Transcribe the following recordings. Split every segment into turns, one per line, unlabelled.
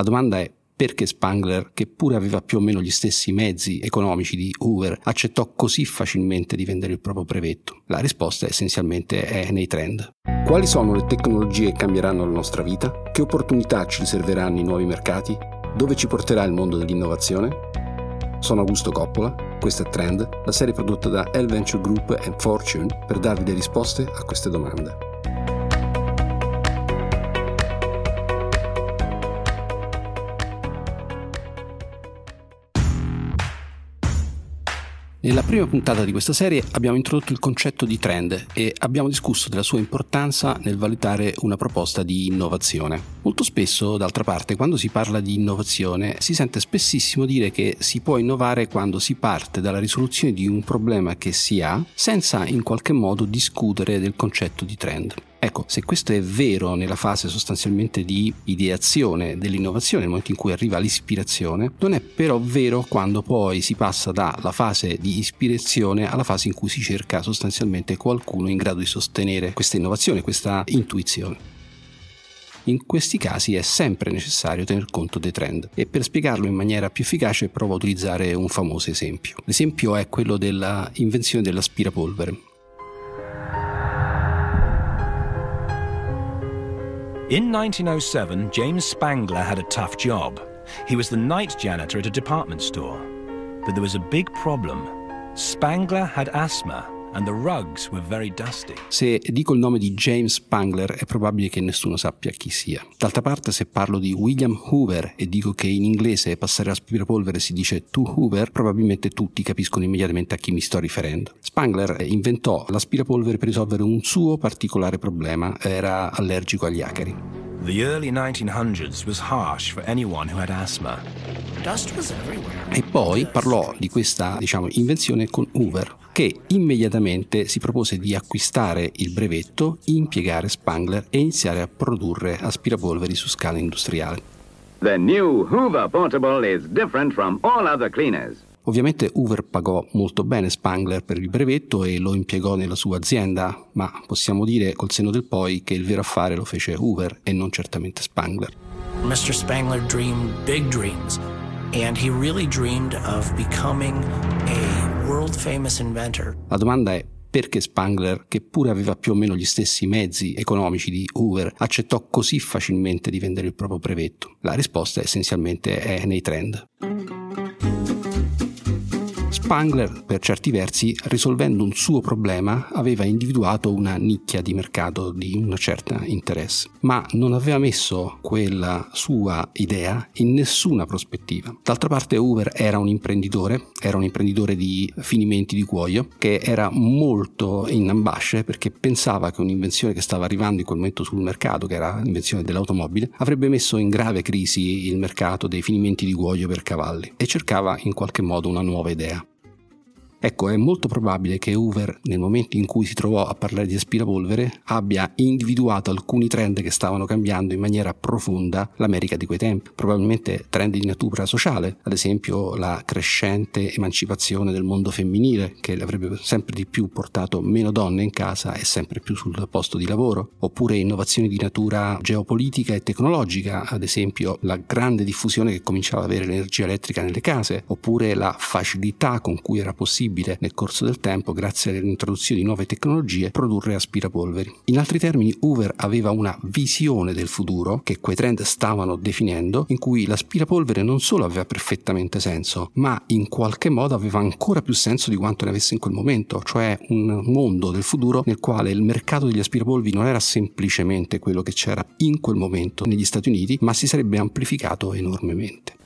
La domanda è perché Spangler, che pure aveva più o meno gli stessi mezzi economici di Hoover, accettò così facilmente di vendere il proprio brevetto? La risposta essenzialmente è nei trend. Quali sono le tecnologie che cambieranno la nostra vita? Che opportunità ci riserveranno i nuovi mercati? Dove ci porterà il mondo dell'innovazione? Sono Augusto Coppola, questo è Trend, la serie prodotta da L Venture Group e Fortune per darvi le risposte a queste domande. Nella prima puntata di questa serie abbiamo introdotto il concetto di trend e abbiamo discusso della sua importanza nel valutare una proposta di innovazione. Molto spesso, d'altra parte, quando si parla di innovazione, si sente spessissimo dire che si può innovare quando si parte dalla risoluzione di un problema che si ha senza in qualche modo discutere del concetto di trend. Ecco, se questo è vero nella fase sostanzialmente di ideazione dell'innovazione, nel momento in cui arriva l'ispirazione, non è però vero quando poi si passa dalla fase di ispirazione alla fase in cui si cerca sostanzialmente qualcuno in grado di sostenere questa innovazione, questa intuizione. In questi casi è sempre necessario tener conto dei trend e per spiegarlo in maniera più efficace provo a utilizzare un famoso esempio. L'esempio è quello dell'invenzione dell'aspirapolvere.
In 1907, James Spangler had a tough job. He was the night janitor at a department store. But there was a big problem. Spangler had asthma
Se dico il nome di James Spangler è probabile che nessuno sappia chi sia. D'altra parte se parlo di William Hoover e dico che in inglese passare l'aspirapolvere si dice to Hoover, probabilmente tutti capiscono immediatamente a chi mi sto riferendo. Spangler inventò l'aspirapolvere per risolvere un suo particolare problema, era allergico agli acari.
The early 1900s was harsh for anyone who had asthma.
E poi parlò di questa, diciamo, invenzione con Hoover, che immediatamente si propose di acquistare il brevetto, impiegare Spangler e iniziare a produrre aspirapolveri su scala industriale.
The new Hoover Portable is different from all other cleaners.
Ovviamente Hoover pagò molto bene Spangler per il brevetto e lo impiegò nella sua azienda, ma possiamo dire col senno del poi che il vero affare lo fece Hoover e non certamente Spangler.
Mr. Spangler dreamed big dreams and he really dreamed of becoming a world famous inventor.
La domanda è perché Spangler, che pure aveva più o meno gli stessi mezzi economici di Hoover, accettò così facilmente di vendere il proprio brevetto? La risposta essenzialmente è nei trend. Spangler, per certi versi, risolvendo un suo problema, aveva individuato una nicchia di mercato di un certo interesse, ma non aveva messo quella sua idea in nessuna prospettiva. D'altra parte Hoover era un imprenditore, era un imprenditore di finimenti di cuoio, che era molto in ambasce perché pensava che un'invenzione che stava arrivando in quel momento sul mercato, che era l'invenzione dell'automobile, avrebbe messo in grave crisi il mercato dei finimenti di cuoio per cavalli e cercava in qualche modo una nuova idea. Ecco, è molto probabile che Hoover, nel momento in cui si trovò a parlare di aspirapolvere, abbia individuato alcuni trend che stavano cambiando in maniera profonda l'America di quei tempi. Probabilmente trend di natura sociale, ad esempio la crescente emancipazione del mondo femminile, che avrebbe sempre di più portato meno donne in casa e sempre più sul posto di lavoro, oppure innovazioni di natura geopolitica e tecnologica, ad esempio la grande diffusione che cominciava ad avere l'energia elettrica nelle case, oppure la facilità con cui era possibile possibile nel corso del tempo, grazie all'introduzione di nuove tecnologie, produrre aspirapolveri. In altri termini, Hoover aveva una visione del futuro che quei trend stavano definendo, in cui l'aspirapolvere non solo aveva perfettamente senso, ma in qualche modo aveva ancora più senso di quanto ne avesse in quel momento, cioè un mondo del futuro nel quale il mercato degli aspirapolveri non era semplicemente quello che c'era in quel momento negli Stati Uniti, ma si sarebbe amplificato enormemente.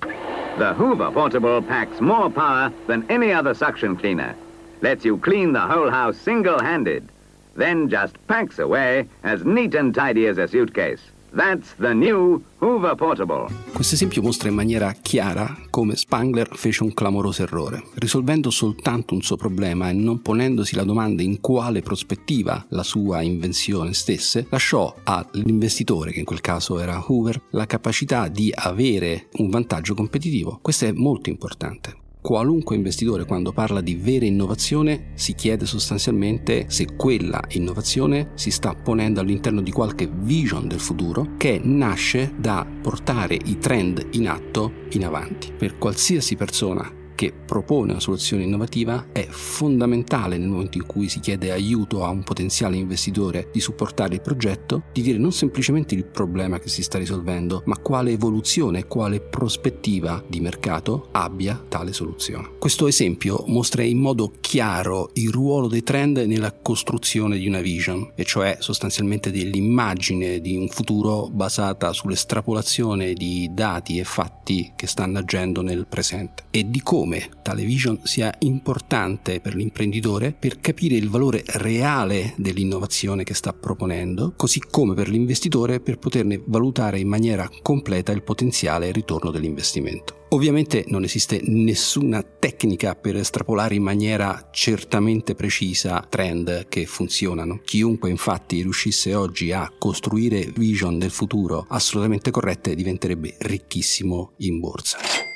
The Hoover Portable packs more power than any other suction cleaner. Lets you clean the whole house single-handed. Then just packs away as neat and tidy as a suitcase. That's the new Hoover Portable.
Questo esempio mostra in maniera chiara come Spangler fece un clamoroso errore. Risolvendo soltanto un suo problema e non ponendosi la domanda in quale prospettiva la sua invenzione stesse, lasciò all'investitore, che in quel caso era Hoover, la capacità di avere un vantaggio competitivo. Questo è molto importante. Qualunque investitore quando parla di vera innovazione si chiede sostanzialmente se quella innovazione si sta ponendo all'interno di qualche vision del futuro che nasce da portare i trend in atto in avanti. Per qualsiasi persona che propone una soluzione innovativa è fondamentale nel momento in cui si chiede aiuto a un potenziale investitore di supportare il progetto, di dire non semplicemente il problema che si sta risolvendo, ma quale evoluzione, quale prospettiva di mercato abbia tale soluzione. Questo esempio mostra in modo chiaro il ruolo dei trend nella costruzione di una vision, e cioè sostanzialmente dell'immagine di un futuro basata sull'estrapolazione di dati e fatti che stanno agendo nel presente e di come come tale vision sia importante per l'imprenditore per capire il valore reale dell'innovazione che sta proponendo, così come per l'investitore per poterne valutare in maniera completa il potenziale ritorno dell'investimento. Ovviamente non esiste nessuna tecnica per estrapolare in maniera certamente precisa trend che funzionano. Chiunque infatti riuscisse oggi a costruire vision del futuro assolutamente corrette diventerebbe ricchissimo in borsa.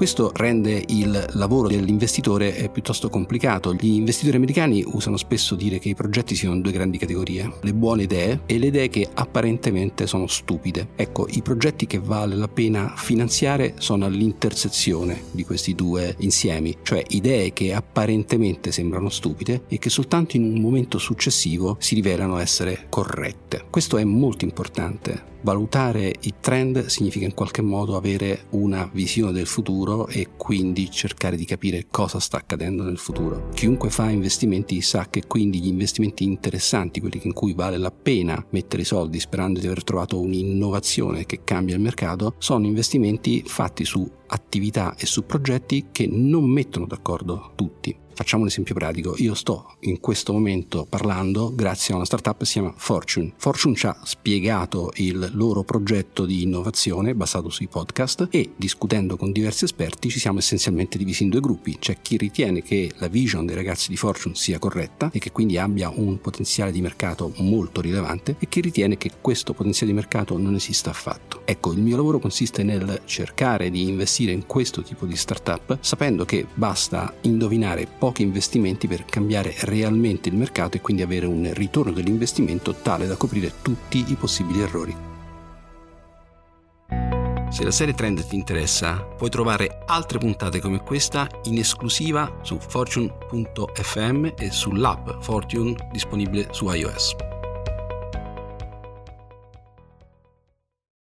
Questo rende il lavoro dell'investitore piuttosto complicato. Gli investitori americani usano spesso dire che i progetti siano due grandi categorie, le buone idee e le idee che apparentemente sono stupide. Ecco, i progetti che vale la pena finanziare sono all'intersezione di questi due insiemi, cioè idee che apparentemente sembrano stupide e che soltanto in un momento successivo si rivelano essere corrette. Questo è molto importante Valutare i trend significa in qualche modo avere una visione del futuro e quindi cercare di capire cosa sta accadendo nel futuro. Chiunque fa investimenti sa che quindi gli investimenti interessanti, quelli in cui vale la pena mettere i soldi sperando di aver trovato un'innovazione che cambia il mercato, sono investimenti fatti su attività e su progetti che non mettono d'accordo tutti. Facciamo un esempio pratico. Io sto in questo momento parlando grazie a una startup che si chiama Fortune. Fortune ci ha spiegato il loro progetto di innovazione basato sui podcast e discutendo con diversi esperti ci siamo essenzialmente divisi in due gruppi. C'è chi ritiene che la vision dei ragazzi di Fortune sia corretta e che quindi abbia un potenziale di mercato molto rilevante e chi ritiene che questo potenziale di mercato non esista affatto. Ecco, il mio lavoro consiste nel cercare di investire in questo tipo di startup sapendo che basta indovinare pochi investimenti per cambiare realmente il mercato e quindi avere un ritorno dell'investimento tale da coprire tutti i possibili errori. Se la serie Trend ti interessa, puoi trovare altre puntate come questa in esclusiva su fortune.fm e sull'app Fortune disponibile su iOS.